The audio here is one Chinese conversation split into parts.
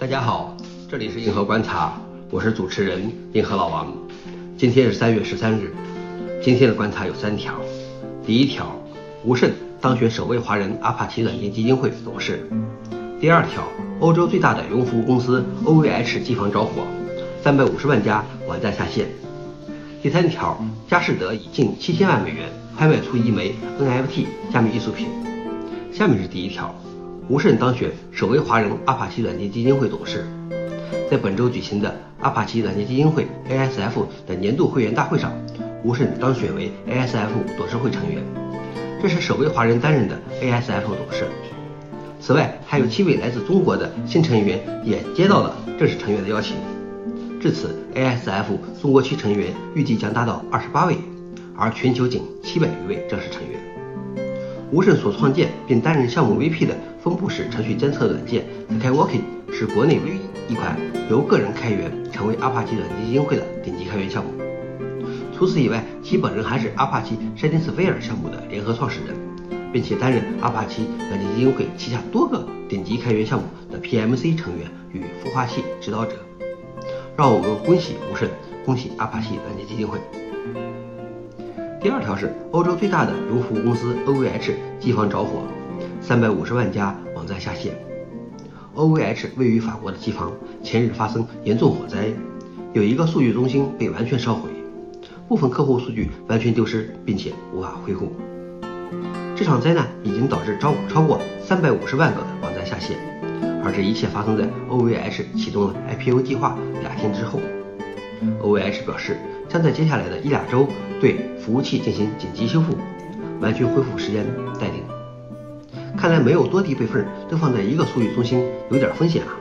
大家好，这里是硬核观察，我是主持人硬核老王。今天是三月十三日，今天的观察有三条。第一条，吴胜当选首位华人阿帕奇软件基金会董事。第二条，欧洲最大的云服务公司 OVH 机房着火，三百五十万家网站下线。第三条，佳士得以近七千万美元拍卖出一枚 NFT 加密艺术品。下面是第一条。吴胜当选首位华人阿帕奇软件基金会董事。在本周举行的阿帕奇软件基金会 ASF 的年度会员大会上，吴胜当选为 ASF 董事会成员，这是首位华人担任的 ASF 董事。此外，还有七位来自中国的新成员也接到了正式成员的邀请。至此，ASF 中国区成员预计将达到二十八位，而全球仅七百余位正式成员。吴胜所创建并担任项目 VP 的分布式程序监测软件 SkyWalking 是国内唯一一款由个人开源成为阿帕奇软件基金会的顶级开源项目。除此以外，其本人还是阿帕奇山丁斯菲尔项目的联合创始人，并且担任阿帕奇软件基金会旗下多个顶级开源项目的 PMC 成员与孵化器指导者。让我们恭喜吴胜，恭喜阿帕奇软件基金会。第二条是欧洲最大的云服务公司 OVH 机房着火，三百五十万家网站下线。OVH 位于法国的机房前日发生严重火灾，有一个数据中心被完全烧毁，部分客户数据完全丢失，并且无法恢复。这场灾难已经导致超超过三百五十万个网站下线，而这一切发生在 OVH 启动了 IPO 计划两天之后。OVH 表示。将在接下来的一两周对服务器进行紧急修复，完全恢复时间待定。看来没有多地备份都放在一个数据中心有点风险啊。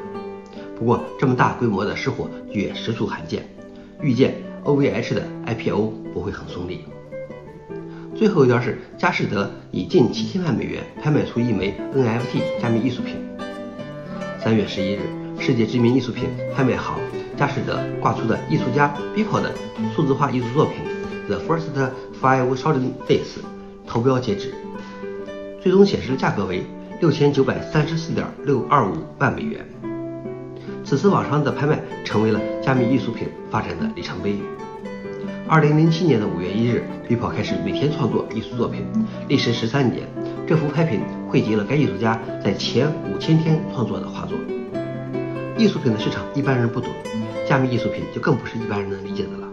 不过这么大规模的失火也实属罕见，预见 OVH 的 IPO 不会很顺利。最后一条是佳士得以近七千万美元拍卖出一枚 NFT 加密艺术品。三月十一日，世界知名艺术品拍卖行。佳士得挂出的艺术家 Beeple 的数字化艺术作品《The First Five Thousand Days》投标截止，最终显示的价格为六千九百三十四点六二五万美元。此次网上的拍卖成为了加密艺术品发展的里程碑。二零零七年的五月一日币跑开始每天创作艺术作品，历时十三年。这幅拍品汇集了该艺术家在前五千天创作的画作。艺术品的市场一般人不懂，加密艺术品就更不是一般人能理解的了。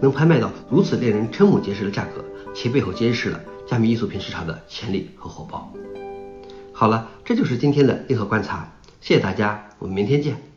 能拍卖到如此令人瞠目结舌的价格，其背后揭示了加密艺术品市场的潜力和火爆。好了，这就是今天的硬核观察，谢谢大家，我们明天见。